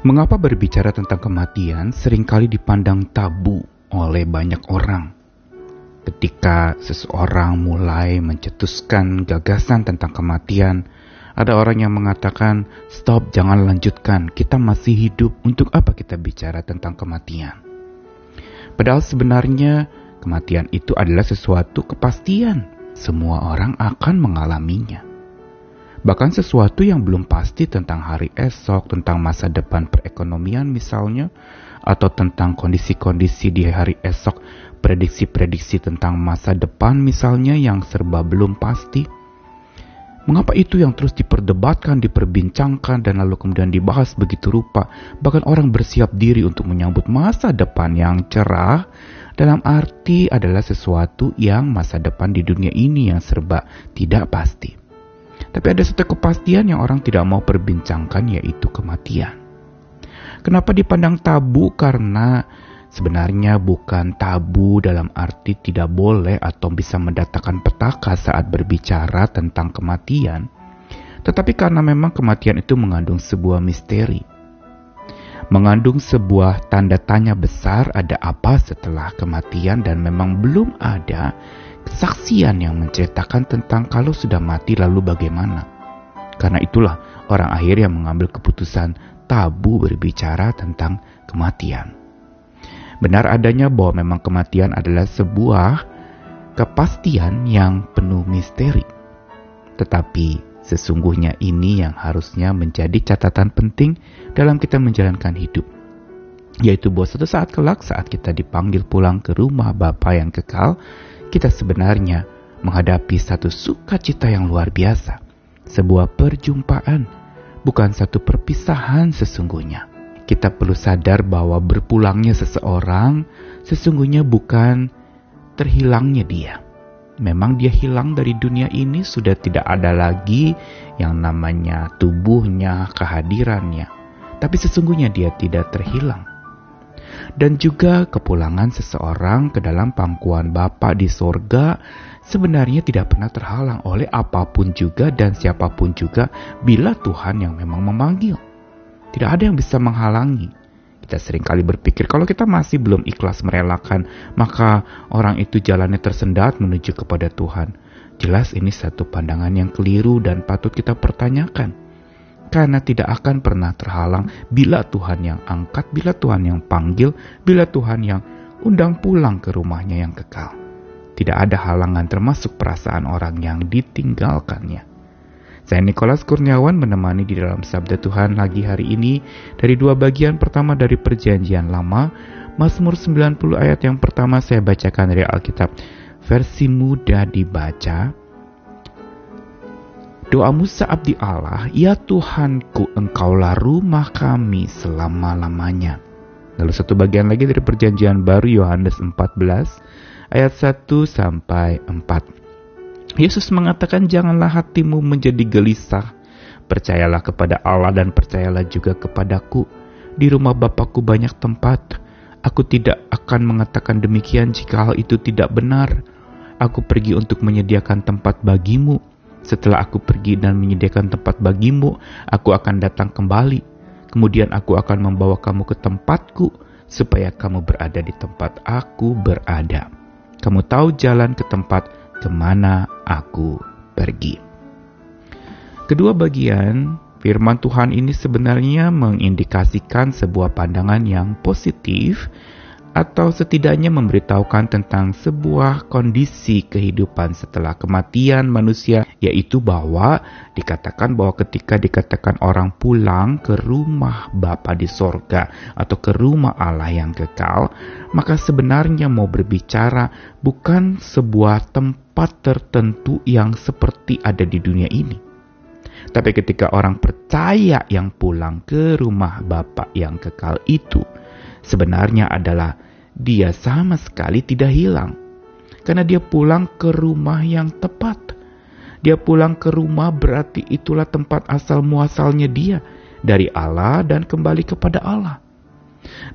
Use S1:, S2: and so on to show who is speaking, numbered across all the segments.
S1: Mengapa berbicara tentang kematian sering kali dipandang tabu oleh banyak orang? Ketika seseorang mulai mencetuskan gagasan tentang kematian, ada orang yang mengatakan, "Stop, jangan lanjutkan. Kita masih hidup. Untuk apa kita bicara tentang kematian?" Padahal sebenarnya kematian itu adalah sesuatu kepastian. Semua orang akan mengalaminya bahkan sesuatu yang belum pasti tentang hari esok, tentang masa depan perekonomian misalnya, atau tentang kondisi-kondisi di hari esok, prediksi-prediksi tentang masa depan misalnya yang serba belum pasti. Mengapa itu yang terus diperdebatkan, diperbincangkan, dan lalu kemudian dibahas begitu rupa? Bahkan orang bersiap diri untuk menyambut masa depan yang cerah, dalam arti adalah sesuatu yang masa depan di dunia ini yang serba tidak pasti. Tapi ada satu kepastian yang orang tidak mau perbincangkan yaitu kematian. Kenapa dipandang tabu? Karena sebenarnya bukan tabu dalam arti tidak boleh atau bisa mendatangkan petaka saat berbicara tentang kematian. Tetapi karena memang kematian itu mengandung sebuah misteri. Mengandung sebuah tanda tanya besar ada apa setelah kematian dan memang belum ada kesaksian yang menceritakan tentang kalau sudah mati lalu bagaimana. Karena itulah orang akhirnya mengambil keputusan tabu berbicara tentang kematian. Benar adanya bahwa memang kematian adalah sebuah kepastian yang penuh misteri. Tetapi sesungguhnya ini yang harusnya menjadi catatan penting dalam kita menjalankan hidup. Yaitu bahwa suatu saat kelak saat kita dipanggil pulang ke rumah Bapa yang kekal, kita sebenarnya menghadapi satu sukacita yang luar biasa, sebuah perjumpaan, bukan satu perpisahan sesungguhnya. Kita perlu sadar bahwa berpulangnya seseorang sesungguhnya bukan terhilangnya dia. Memang dia hilang dari dunia ini sudah tidak ada lagi yang namanya tubuhnya, kehadirannya. Tapi sesungguhnya dia tidak terhilang dan juga kepulangan seseorang ke dalam pangkuan Bapa di sorga sebenarnya tidak pernah terhalang oleh apa pun juga dan siapa pun juga bila Tuhan yang memang memanggil. Tidak ada yang bisa menghalangi. Kita sering kali berpikir kalau kita masih belum ikhlas merelakan, maka orang itu jalannya tersendat menuju kepada Tuhan. Jelas ini satu pandangan yang keliru dan patut kita pertanyakan karena tidak akan pernah terhalang bila Tuhan yang angkat, bila Tuhan yang panggil, bila Tuhan yang undang pulang ke rumahnya yang kekal. Tidak ada halangan termasuk perasaan orang yang ditinggalkannya. Saya Nikolas Kurniawan menemani di dalam Sabda Tuhan lagi hari ini dari dua bagian pertama dari perjanjian lama, Mazmur 90 ayat yang pertama saya bacakan dari Alkitab versi mudah dibaca, Doa Musa abdi Allah, Ya Tuhanku, Engkaulah rumah kami selama-lamanya. Lalu satu bagian lagi dari perjanjian baru Yohanes 14 ayat 1 sampai 4. Yesus mengatakan janganlah hatimu menjadi gelisah. Percayalah kepada Allah dan percayalah juga kepadaku. Di rumah Bapakku banyak tempat. Aku tidak akan mengatakan demikian jika hal itu tidak benar. Aku pergi untuk menyediakan tempat bagimu setelah aku pergi dan menyediakan tempat bagimu, aku akan datang kembali. Kemudian aku akan membawa kamu ke tempatku, supaya kamu berada di tempat aku berada. Kamu tahu jalan ke tempat ke mana aku pergi. Kedua bagian firman Tuhan ini sebenarnya mengindikasikan sebuah pandangan yang positif atau setidaknya memberitahukan tentang sebuah kondisi kehidupan setelah kematian manusia, yaitu bahwa dikatakan bahwa ketika dikatakan orang pulang ke rumah Bapa di sorga atau ke rumah Allah yang kekal, maka sebenarnya mau berbicara bukan sebuah tempat tertentu yang seperti ada di dunia ini. Tapi ketika orang percaya yang pulang ke rumah Bapa yang kekal itu, sebenarnya adalah dia sama sekali tidak hilang. Karena dia pulang ke rumah yang tepat. Dia pulang ke rumah berarti itulah tempat asal muasalnya dia dari Allah dan kembali kepada Allah.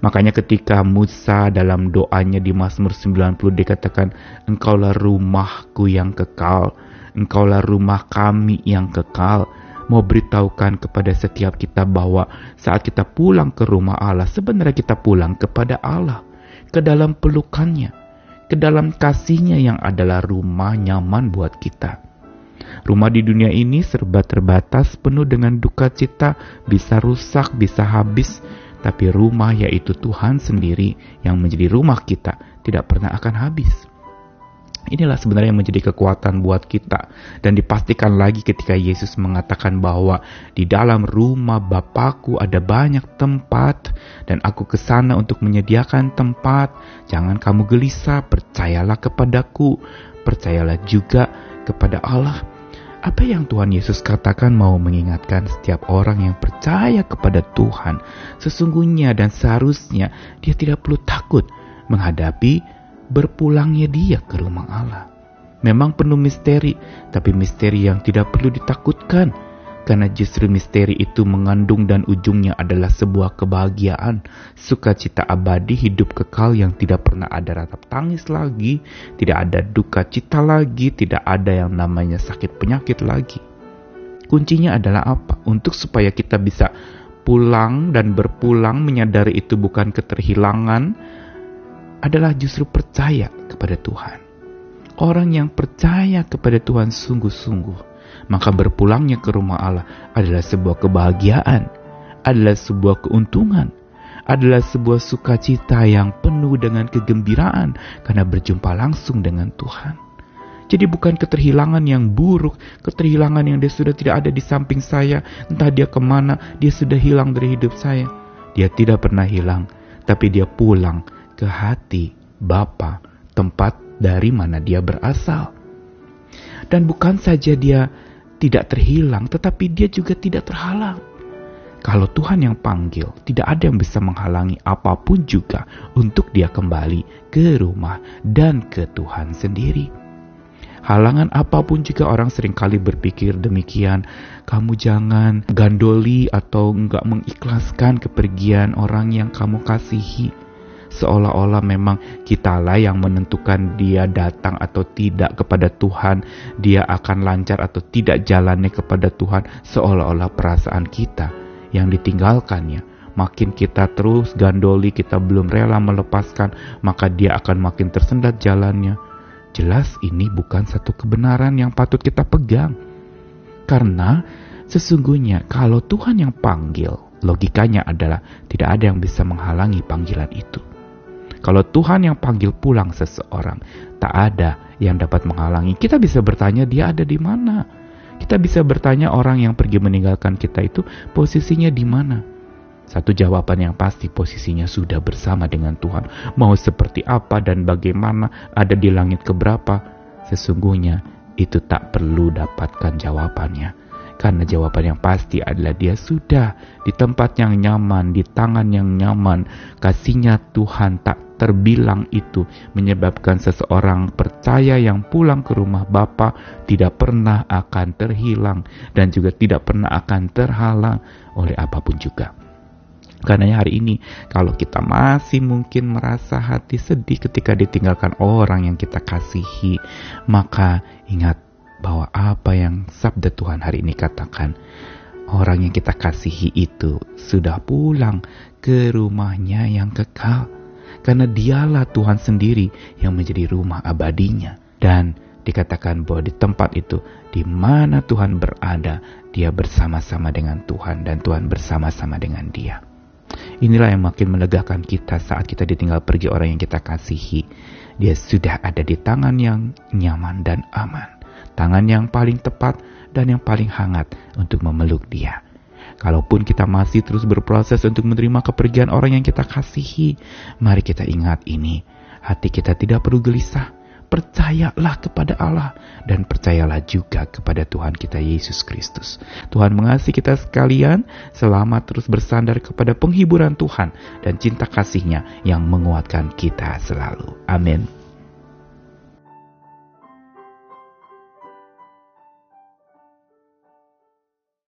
S1: Makanya ketika Musa dalam doanya di Mazmur 90 dikatakan engkaulah rumahku yang kekal, engkaulah rumah kami yang kekal, mau beritahukan kepada setiap kita bahwa saat kita pulang ke rumah Allah, sebenarnya kita pulang kepada Allah, ke dalam pelukannya, ke dalam kasihnya yang adalah rumah nyaman buat kita. Rumah di dunia ini serba terbatas, penuh dengan duka cita, bisa rusak, bisa habis, tapi rumah yaitu Tuhan sendiri yang menjadi rumah kita tidak pernah akan habis. Inilah sebenarnya yang menjadi kekuatan buat kita dan dipastikan lagi ketika Yesus mengatakan bahwa di dalam rumah Bapakku ada banyak tempat dan aku ke sana untuk menyediakan tempat. Jangan kamu gelisah, percayalah kepadaku, percayalah juga kepada Allah. Apa yang Tuhan Yesus katakan mau mengingatkan setiap orang yang percaya kepada Tuhan. Sesungguhnya dan seharusnya dia tidak perlu takut menghadapi berpulangnya dia ke rumah Allah. Memang penuh misteri, tapi misteri yang tidak perlu ditakutkan, karena justru misteri itu mengandung dan ujungnya adalah sebuah kebahagiaan, sukacita abadi, hidup kekal yang tidak pernah ada ratap tangis lagi, tidak ada duka cita lagi, tidak ada yang namanya sakit penyakit lagi. Kuncinya adalah apa? Untuk supaya kita bisa pulang dan berpulang menyadari itu bukan keterhilangan, adalah justru percaya kepada Tuhan. Orang yang percaya kepada Tuhan sungguh-sungguh, maka berpulangnya ke rumah Allah adalah sebuah kebahagiaan, adalah sebuah keuntungan, adalah sebuah sukacita yang penuh dengan kegembiraan karena berjumpa langsung dengan Tuhan. Jadi bukan keterhilangan yang buruk, keterhilangan yang dia sudah tidak ada di samping saya, entah dia ke mana, dia sudah hilang dari hidup saya. Dia tidak pernah hilang, tapi dia pulang ke hati Bapa, tempat dari mana dia berasal. Dan bukan saja dia tidak terhilang, tetapi dia juga tidak terhalang. Kalau Tuhan yang panggil, tidak ada yang bisa menghalangi apa pun juga untuk dia kembali ke rumah dan ke Tuhan sendiri. Halangan apa pun juga orang sering kali berpikir demikian. Kamu jangan gandoli atau enggak mengikhlaskan kepergian orang yang kamu kasihi seolah-olah memang kitalah yang menentukan dia datang atau tidak kepada Tuhan, dia akan lancar atau tidak jalannya kepada Tuhan, seolah-olah perasaan kita yang ditinggalkannya. Makin kita terus gandoli, kita belum rela melepaskan, maka dia akan makin tersendat jalannya. Jelas ini bukan satu kebenaran yang patut kita pegang. Karena sesungguhnya kalau Tuhan yang panggil, logikanya adalah tidak ada yang bisa menghalangi panggilan itu. Kalau Tuhan yang panggil pulang seseorang, tak ada yang dapat menghalangi. Kita bisa bertanya dia ada di mana. Kita bisa bertanya orang yang pergi meninggalkan kita itu posisinya di mana. Satu jawaban yang pasti posisinya sudah bersama dengan Tuhan. Mau seperti apa dan bagaimana ada di langit keberapa. Sesungguhnya itu tak perlu dapatkan jawabannya karena jawaban yang pasti adalah dia sudah di tempat yang nyaman, di tangan yang nyaman. Kasihnya Tuhan tak terbilang itu menyebabkan seseorang percaya yang pulang ke rumah Bapa tidak pernah akan terhilang dan juga tidak pernah akan terhalang oleh apa pun juga. Karena hari ini kalau kita masih mungkin merasa hati sedih ketika ditinggalkan orang yang kita kasihi, maka ingat bahwa apa yang sabda Tuhan hari ini katakan, orang yang kita kasihi itu sudah pulang ke rumahnya yang kekal. Karena dialah Tuhan sendiri yang menjadi rumah abadinya. Dan dikatakan bahwa di tempat itu, di mana Tuhan berada, dia bersama-sama dengan Tuhan dan Tuhan bersama-sama dengan dia. Inilah yang makin melegakan kita saat kita ditinggal pergi orang yang kita kasihi. Dia sudah ada di tangan yang nyaman dan aman tangan yang paling tepat dan yang paling hangat untuk memeluk dia. Kalaupun kita masih terus berproses untuk menerima kepergian orang yang kita kasihi, mari kita ingat ini. Hati kita tidak perlu gelisah. Percayalah kepada Allah dan percayalah juga kepada Tuhan kita Yesus Kristus. Tuhan mengasihi kita sekalian, selamat terus bersandar kepada penghiburan Tuhan dan cinta kasihnya yang menguatkan kita selalu. Amin.